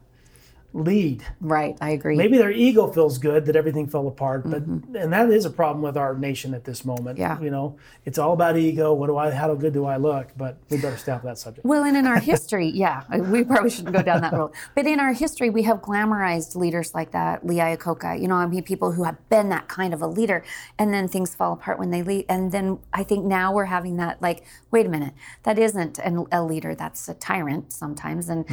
lead.
Right. I agree.
Maybe their ego feels good that everything fell apart, but and that is a problem with our nation at this moment.
Mm-hmm. Yeah.
You know, it's all about ego. What do I? How good do I look? But we better stay off that subject.
Well, and in our history, yeah, we probably shouldn't go down that road. But in our history, we have glamorized leaders like that, Lee Iacocca. You know, I mean, people who have been that kind of a leader, and then things fall apart when they leave. And then I think now we're having that, like, wait a minute, that isn't an, a leader. That's a tyrant sometimes, and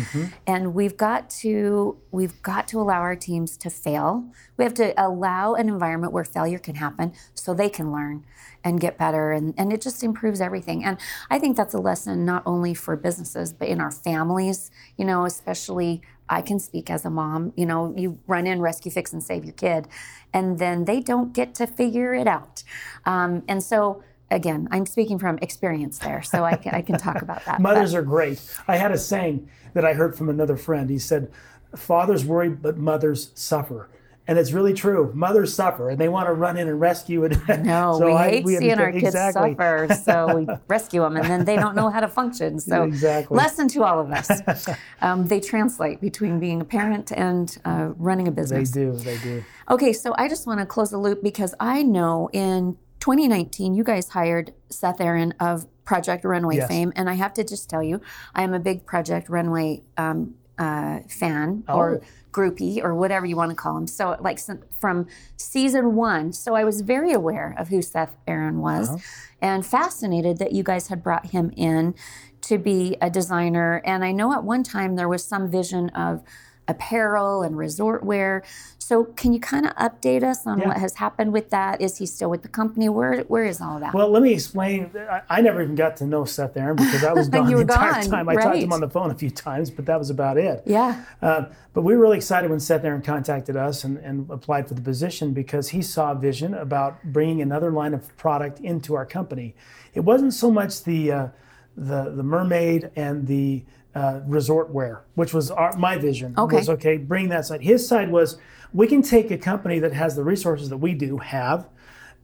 and we've got to we've got to allow our teams to fail. We have to allow an environment where failure can happen, so they can learn and get better and, and it just improves everything and i think that's a lesson not only for businesses but in our families you know especially i can speak as a mom you know you run in rescue fix and save your kid and then they don't get to figure it out um, and so again i'm speaking from experience there so i can, I can talk about that
Mothers are great. I had a saying that I heard from another friend. He said, "Fathers worry, but mothers suffer." And it's really true. Mothers suffer, and they want to run in and rescue. And
no,
so
we
I-
hate seeing our kids
exactly.
suffer, so we rescue them, and then they don't know how to function. So,
Exactly.
lesson to all of us: um, they translate between being a parent and uh, running a business.
They do. They do.
Okay, so I just want to close the loop because I know in 2019 you guys hired Seth Aaron of Project Runway
Yes.
fame, and I have to just tell you, I am a big Project Runway um, uh, fan or
Oh.
groupie or whatever you want to call him. So, like some, from season one, so I was very aware of who Seth Aaron was,
Uh-huh.
and fascinated that you guys had brought him in to be a designer. And I know at one time there was some vision of apparel and resort wear. So can you kind of update us on
Yeah.
what has happened with that? Is he still with the company? Where where is all that?
Well, let me explain. I, I never even got to know Seth Aaron because I was gone the entire
gone,
time. I talked to him on the phone a few times, but that was about it.
yeah.
Uh, but we were really excited when Seth Aaron contacted us and, and applied for the position because he saw a vision about bringing another line of product into our company. It wasn't so much the uh, the the mermaid and the uh, resort wear, which was our, my vision.
Okay.
Was okay, bring that side. His side was we can take a company that has the resources that we do have,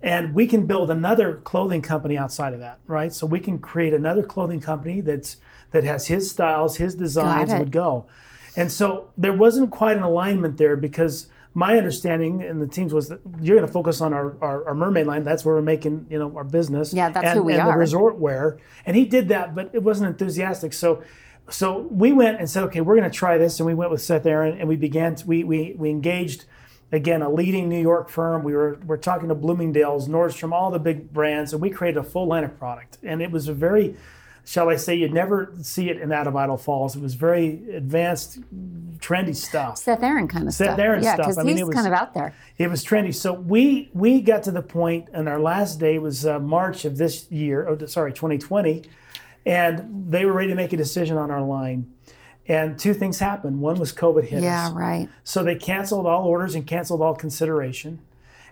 and we can build another clothing company outside of that, right? So we can create another clothing company that's that has his styles, his designs would go. And so there wasn't quite an alignment there because my understanding and the teams was that you're going to focus on our, our, our mermaid line. That's where we're making you know our business.
Yeah, that's
and,
who we
and
are.
the resort wear. And he did that, but it wasn't enthusiastic. So so we went and said, okay, we're going to try this, and we went with Seth Aaron, and we began. To, we we we engaged again a leading New York firm. We were we're talking to Bloomingdale's, Nordstrom, all the big brands, and we created a full line of product. And it was a very Shall I say you'd never see it in out of Idaho Falls? It was very advanced, trendy stuff.
Seth Aaron kind of
Seth
stuff.
Seth Aaron
yeah,
stuff.
because
I mean,
he's
it was-
kind of out there.
It was trendy. So we we got to the point, and our last day was uh, March of this year. Oh, sorry, 2020, and they were ready to make a decision on our line. And two things happened. One was COVID hit
Yeah,
us,
right.
so they canceled all orders and canceled all consideration.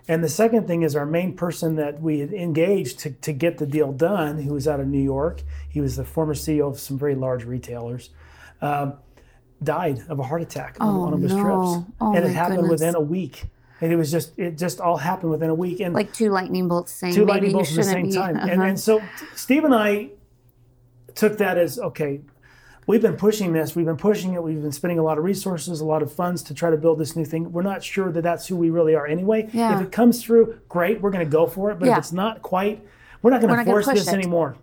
And the second thing is our main person that we had engaged to, to get the deal done, who was out of New York, he was the former CEO of some very large retailers, um, died of a heart attack on
Oh,
one of his
no.
trips.
Oh,
and it happened
goodness.
within a week. And it was just, it just all happened within a week. And
Like two lightning bolts saying
two lightning bolts at the same
be.
time.
uh-huh.
And, and so Steve and I took that as okay. We've been pushing this. We've been pushing it. We've been spending a lot of resources, a lot of funds to try to build this new thing. We're not sure that that's who we really are anyway.
Yeah.
If it comes through, great. We're going to go for it. But
Yeah.
if it's not quite, we're not going to force this
it.
anymore.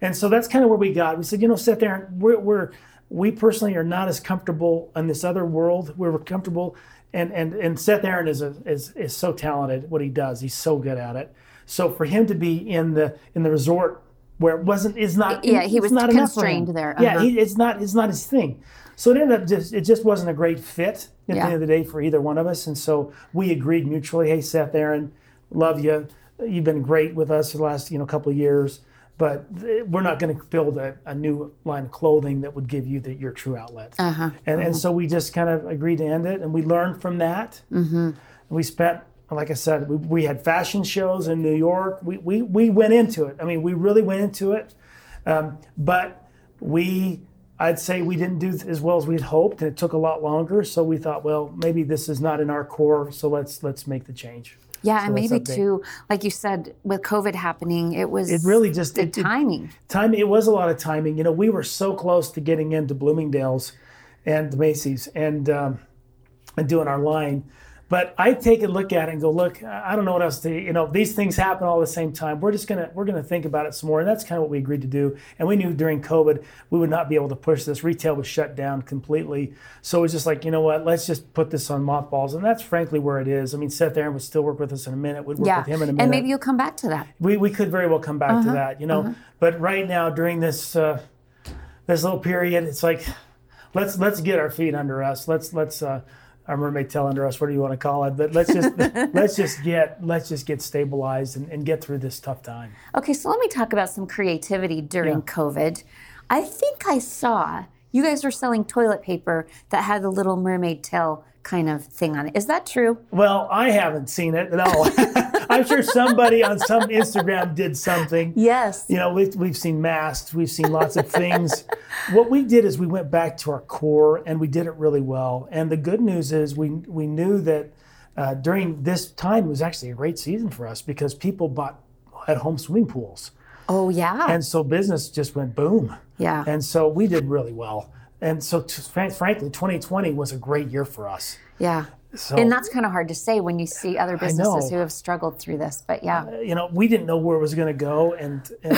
And so that's kind of where we got. We said, you know, sit there. And we're, we're we personally are not as comfortable in this other world. We're comfortable, and and and Seth Aaron is a, is is so talented. What he does, he's so good at it. So for him to be in the in the resort where it wasn't is not
Yeah, he was
not enough for him.
constrained there.
Yeah,
Uh-huh.
he, it's not it's not his thing. So it ended up just it just wasn't a great fit at
Yeah.
the end of the day for either one of us. And so we agreed mutually. Hey, Seth Aaron, love you. You've been great with us for the last you know couple of years, but we're not going to build a, a new line of clothing that would give you the, your true outlet.
Uh-huh.
And and so we just kind of agreed to end it, and we learned from that. Mm-hmm. We spent. Like I said, we, we had fashion shows in New York. We, we, we went into it. I mean, we really went into it. Um, but we, I'd say we didn't do as well as we'd hoped, and it took a lot longer. So we thought, well, maybe this is not in our core. So let's let's make the change.
Yeah, and maybe too, like you said, with COVID happening, it was
It really just
the
it, it-
timing.
time. It was a lot of timing. You know, we were so close to getting into Bloomingdale's and the Macy's and um, and doing our line. But I take a look at it and go, look, I don't know what else to. You know, these things happen all at the same time. We're just gonna we're gonna think about it some more, and that's kind of what we agreed to do. And we knew during COVID we would not be able to push this. Retail was shut down completely, so it was just like, you know what, let's just put this on mothballs, and that's frankly where it is. I mean, Seth Aaron would still work with us in a minute. We'd work
Yeah,
with him in a minute
and maybe you'll come back to that.
we, we could very well come back
Uh-huh,
to that, you know. But right now, during this uh, this little period, it's like let's let's get our feet under us. Let's let's uh, our mermaid tail under us. What do you want to call it? But let's just let's just get let's just get stabilized and, and get through this tough time.
Okay, so let me talk about some creativity during
Yeah.
COVID. I think I saw you guys were selling toilet paper that had the little mermaid tail kind of thing on it. Is that true?
Well, I haven't seen it. No, I'm sure somebody on some Instagram did something.
Yes.
You know, we've, we've seen masks, we've seen lots of things. what we did is we went back to our core and we did it really well. And the good news is we, we knew that uh, during this time was actually a great season for us because people bought at home swimming pools.
Oh yeah.
And so business just went boom.
yeah.
And so we did really well. And so, t- frankly, 2020 was a great year for us.
yeah.
So,
And that's kind of hard to say when you see other businesses who have struggled through this. But yeah.
Uh, you know, we didn't know where it was going to go, and, and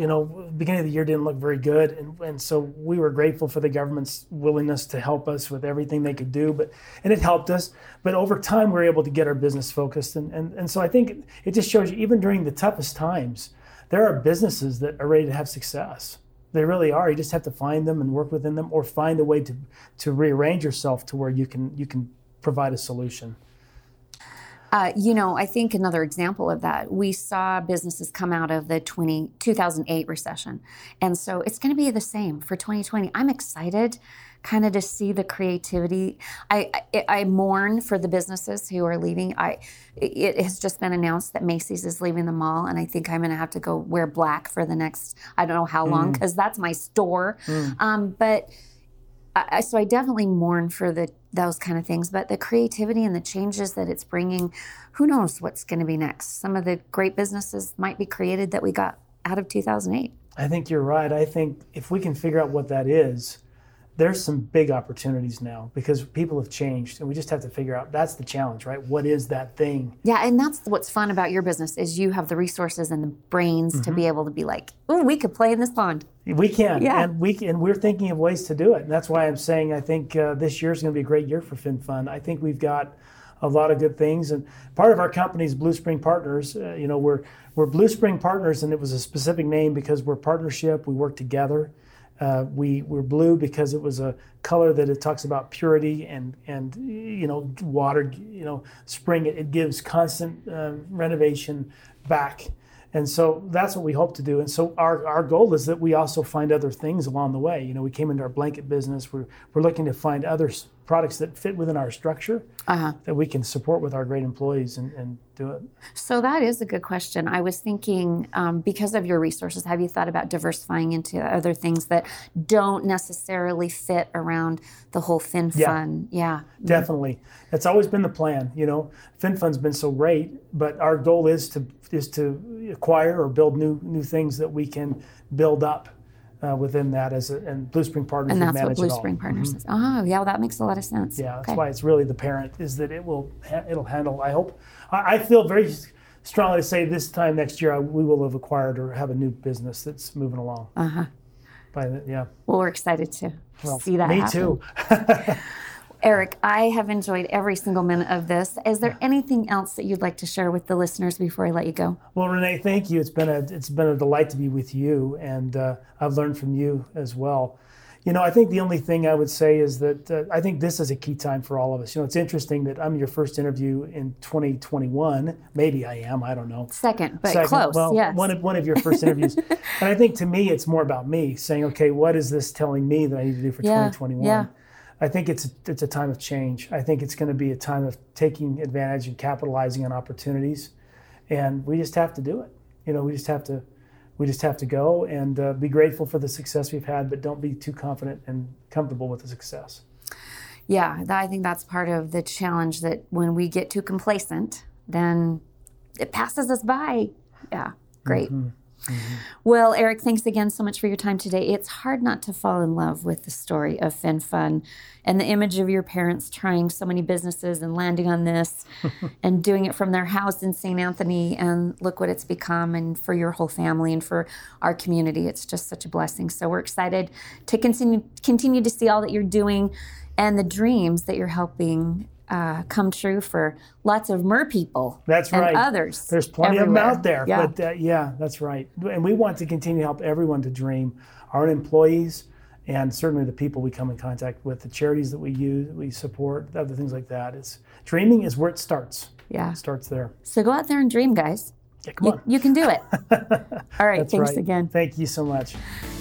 you know, beginning of the year didn't look very good, and, and so we were grateful for the government's willingness to help us with everything they could do, but and it helped us. But over time, we were able to get our business focused, and and, and so I think it just shows you, even during the toughest times, there are businesses that are ready to have success. They really are. You just have to find them and work within them, or find a way to to rearrange yourself to where you can you can provide a solution.
Uh, you know, I think another example of that, we saw businesses come out of the 20, 2008 recession. And so it's going to be the same for 2020. I'm excited kind of to see the creativity. I, I, I mourn for the businesses who are leaving. I, it has just been announced that Macy's is leaving the mall, and I think I'm going to have to go wear black for the next, I don't know how long, because that's my store. Um, but I, so I definitely mourn for the those kind of things, but the creativity and the changes that it's bringing, who knows what's going to be next? Some of the great businesses might be created that we got out of 2008.
I think you're right. I think if we can figure out what that is, there's some big opportunities now because people have changed and we just have to figure out that's the challenge, right? What is that thing?
Yeah, and that's what's fun about your business is you have the resources and the brains to be able to be like, oh, we could play in this pond.
We can,
Yeah.
and we and we're thinking of ways to do it. And that's why I'm saying I think uh, this year is going to be a great year for FinFun. I think we've got a lot of good things, and part of our company is Blue Spring Partners. Uh, you know, we're we're Blue Spring Partners, and it was a specific name because we're partnership. We work together. Uh, we we're blue because it was a color that it talks about purity and and you know water. You know, spring. It, it gives constant uh, renovation back. And so that's what we hope to do. And so our, our goal is that we also find other things along the way. You know, we came into our blanket business. We're, we're looking to find other products that fit within our structure
Uh-huh.
that we can support with our great employees and, and do it.
So that is a good question. I was thinking, um, because of your resources, have you thought about diversifying into other things that don't necessarily fit around the whole fin
Yeah.
fun? Yeah.
Definitely. That's always been the plan. You know, FinFun's been so great, but our goal is to is to acquire or build new new things that we can build up uh, within that as a, and Blue Spring Partners
And that's what Blue. Spring Partners is. Oh, yeah, well, that makes a lot of sense.
Yeah, that's
Okay.
why it's really the parent is that it will ha- it'll handle. I hope I, I feel very strongly to say this time next year I, we will have acquired or have a new business that's moving along.
Uh huh.
By the, yeah.
Well, we're excited to
Well,
see that
me
happen.
too.
Eric, I have enjoyed every single minute of this. Is there anything else that you'd like to share with the listeners before I let you go?
Well, Renee, thank you. It's been a it's been a delight to be with you, and uh, I've learned from you as well. You know, I think the only thing I would say is that uh, I think this is a key time for all of us. You know, it's interesting that I'm your first interview in 2021. Maybe I am. I don't know.
Second, but
Second,
close.
Well,
yes.
one of one of your first interviews, and I think to me it's more about me saying, okay, what is this telling me that I need to do for
Yeah,
2021?
yeah.
I think it's it's a time of change. I think it's going to be a time of taking advantage and capitalizing on opportunities, and we just have to do it. You know, we just have to we just have to go and uh, be grateful for the success we've had, but don't be too confident and comfortable with the success.
Yeah, I think that's part of the challenge that when we get too complacent, then it passes us by. Yeah, great. Mm-hmm. Well, Eric, thanks again so much for your time today. It's hard not to fall in love with the story of FinFun and the image of your parents trying so many businesses and landing on this and doing it from their house in St. Anthony. And look what it's become, and for your whole family and for our community. It's just such a blessing. So we're excited to continue continue to see all that you're doing and the dreams that you're helping uh, come true for lots of mer people
That's
and
right.
others.
There's plenty of them out there.
Yeah.
But uh, yeah, that's right. And we want to continue to help everyone to dream. Our own employees and certainly the people we come in contact with, the charities that we use, we support, other things like that. Is dreaming is where it starts.
yeah.
It starts there.
So go out there and dream, guys.
Yeah, come
You,
on.
you can do it. All right.
That's
thanks
right.
again.
Thank you so much.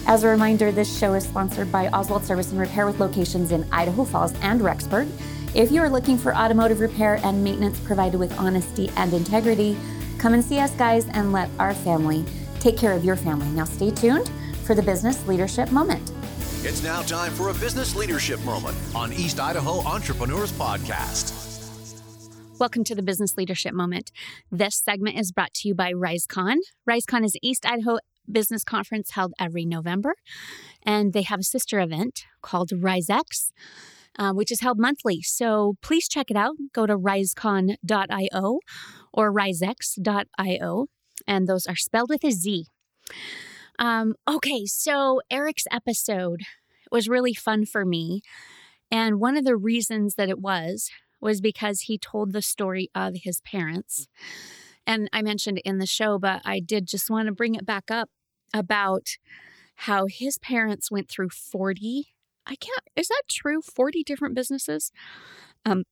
As a reminder, this show is sponsored by Oswald Service and Repair with locations in Idaho Falls and Rexburg. If you are looking for automotive repair and maintenance provided with honesty and integrity, come and see us, guys, and let our family take care of your family. Now, stay tuned for the business leadership moment.
It's now time for a business leadership moment on East Idaho Entrepreneurs Podcast.
Welcome to the Business Leadership Moment. This segment is brought to you by RiseCon. RiseCon is East Idaho business conference held every November, and they have a sister event called RiseX, uh, which is held monthly. So please check it out. Go to risecon.io or risex.io, and those are spelled with a Z. Um, okay, so Eric's episode was really fun for me. And one of the reasons that it was was because he told the story of his parents. And I mentioned in the show, but I did just want to bring it back up about how his parents went through 40 I can't is that true? 40 different businesses? Um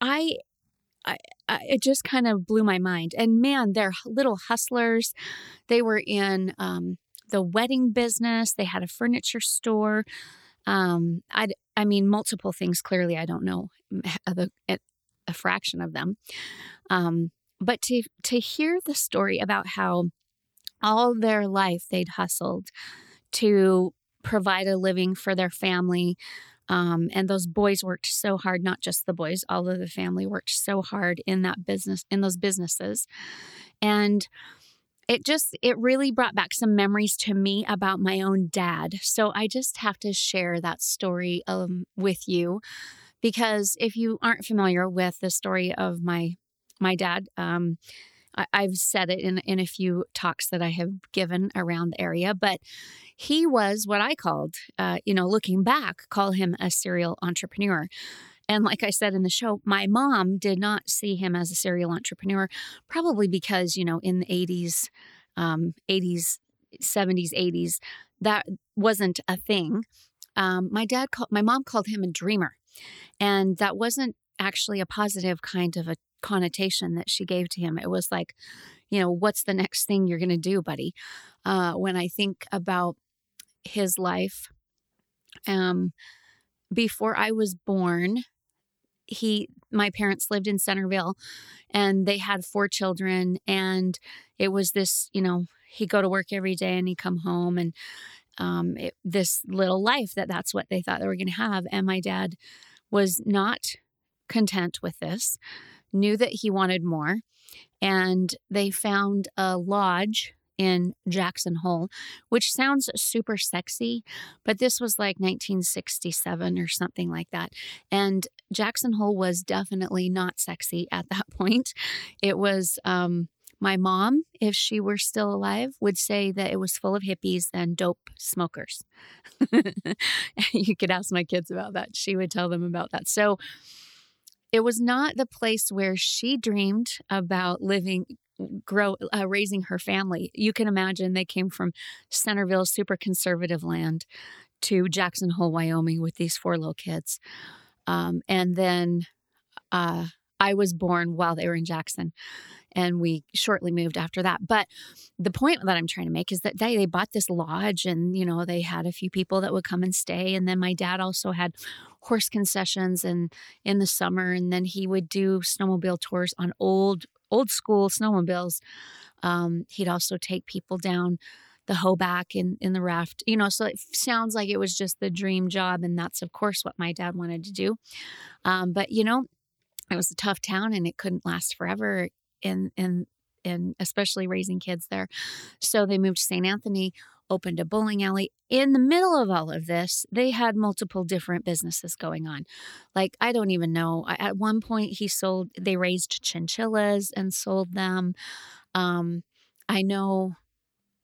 I I, I it just kind of blew my mind. And man they're little hustlers. They were in um the wedding business. They had a furniture store. Um I I mean multiple things clearly. I don't know the a fraction of them. Um but to to hear the story about how all their life they'd hustled to provide a living for their family um, and those boys worked so hard not just the boys all of the family worked so hard in that business in those businesses. And it just it really brought back some memories to me about my own dad. So i just have to share that story um, with you because if you aren't familiar with the story of my my dad um, I, I've said it in in a few talks that I have given around the area, but he was what I called, uh, you know, looking back, call him a serial entrepreneur. And like I said in the show, my mom did not see him as a serial entrepreneur, probably because you know in the eighties, um, eighties, seventies, eighties, that wasn't a thing. Um, my dad called, my mom called him a dreamer, and that wasn't actually a positive kind of a connotation that she gave to him. It was like, you know, what's the next thing you're going to do, buddy? Uh, when I think about his life, um, before I was born, he, my parents lived in Centerville and they had four children. And it was this, you know, he'd go to work every day and he'd come home and um, it, this little life that that's what they thought they were going to have. And my dad was not content with this knew that he wanted more. And they found a lodge in Jackson Hole, which sounds super sexy, but this was like 1967 or something like that. And Jackson Hole was definitely not sexy at that point. It was, um, My mom, if she were still alive, would say that it was full of hippies and dope smokers. you could ask my kids about that. She would tell them about that. So it was not the place where she dreamed about living grow uh, raising her family. You can imagine they came from centerville super conservative land to jackson hole wyoming with these four little kids. Um, and then uh, i was born while they were in jackson and we shortly moved after that. But the point that I'm trying to make is that they, they bought this lodge and, you know, they had a few people that would come and stay. And then my dad also had horse concessions and in the summer, and then he would do snowmobile tours on old, old school snowmobiles. Um, he'd also take people down the hoback in, in the raft, you know, so it sounds like it was just the dream job. And that's, of course, what my dad wanted to do. Um, but, you know, it was a tough town and it couldn't last forever in in in especially raising kids there. So they moved to St. Anthony, opened a bowling alley. In the middle of all of this, they had multiple different businesses going on. Like I don't even know. At one point, he sold. They raised chinchillas and sold them. Um, I know.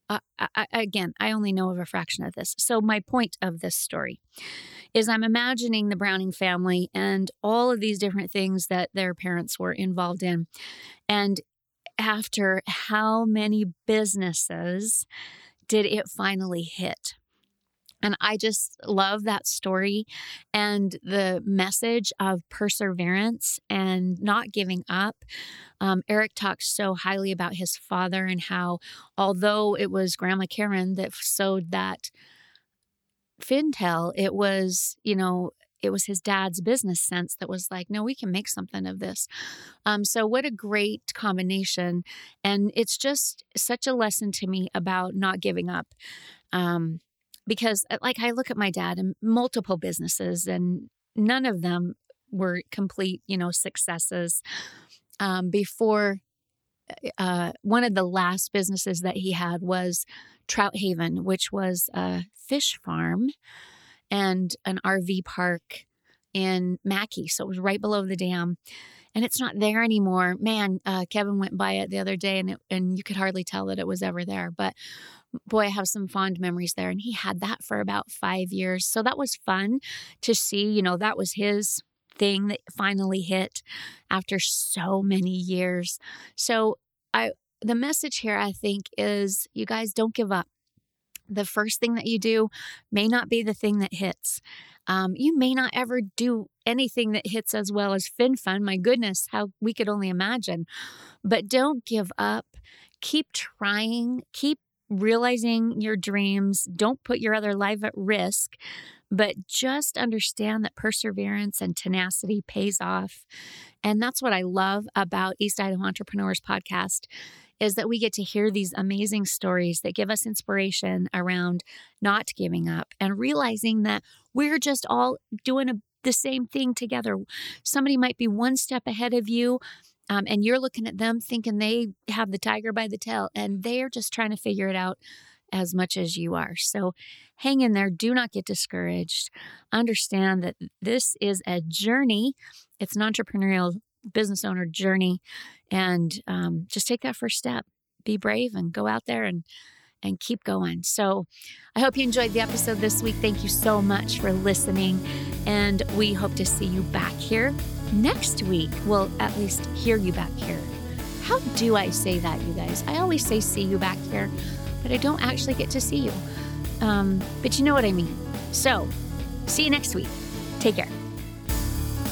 I, again, I only know of a fraction of this. So my point of this story is I'm imagining the Browning family and all of these different things that their parents were involved in. And after how many businesses did it finally hit? And I just love that story and the message of perseverance and not giving up. Um, Eric talks so highly about his father and how, although it was Grandma Karen that sewed that fintel, it was, you know, it was his dad's business sense that was like, no, we can make something of this. Um, so, what a great combination. And it's just such a lesson to me about not giving up. Um, because, uh, like, I look at my dad and multiple businesses, and none of them were complete, you know, successes. Um, before uh, one of the last businesses that he had was Trout Haven, which was a fish farm and an RV park in Mackay. So it was right below the dam. And it's not there anymore. Man, uh, Kevin went by it the other day and, it, and you could hardly tell that it was ever there. But boy, I have some fond memories there. And he had that for about five years. So that was fun to see. You know, that was his thing that finally hit after so many years. So I the message here I think is you guys don't give up the first thing that you do may not be the thing that hits. Um, you may not ever do anything that hits as well as FinFun. My goodness, how we could only imagine. But don't give up. Keep trying. Keep realizing your dreams. Don't put your other life at risk, but just understand that perseverance and tenacity pays off. And that's what I love about East Idaho Entrepreneurs podcast is that we get to hear these amazing stories that give us inspiration around not giving up and realizing that we're just all doing a, the same thing together. Somebody might be one step ahead of you. Um, and you're looking at them thinking they have the tiger by the tail and they're just trying to figure it out as much as you are. So hang in there. Do not get discouraged. Understand that this is a journey, it's an entrepreneurial business owner journey and um, just take that first step be brave and go out there and and keep going. So i hope you enjoyed the episode this week. Thank you so much for listening and we hope to see you back here next week. We'll at least hear you back here. How do i say that you guys? I always say see you back here but i don't actually get to see you. Um, but you know what i mean. So see you next week. Take care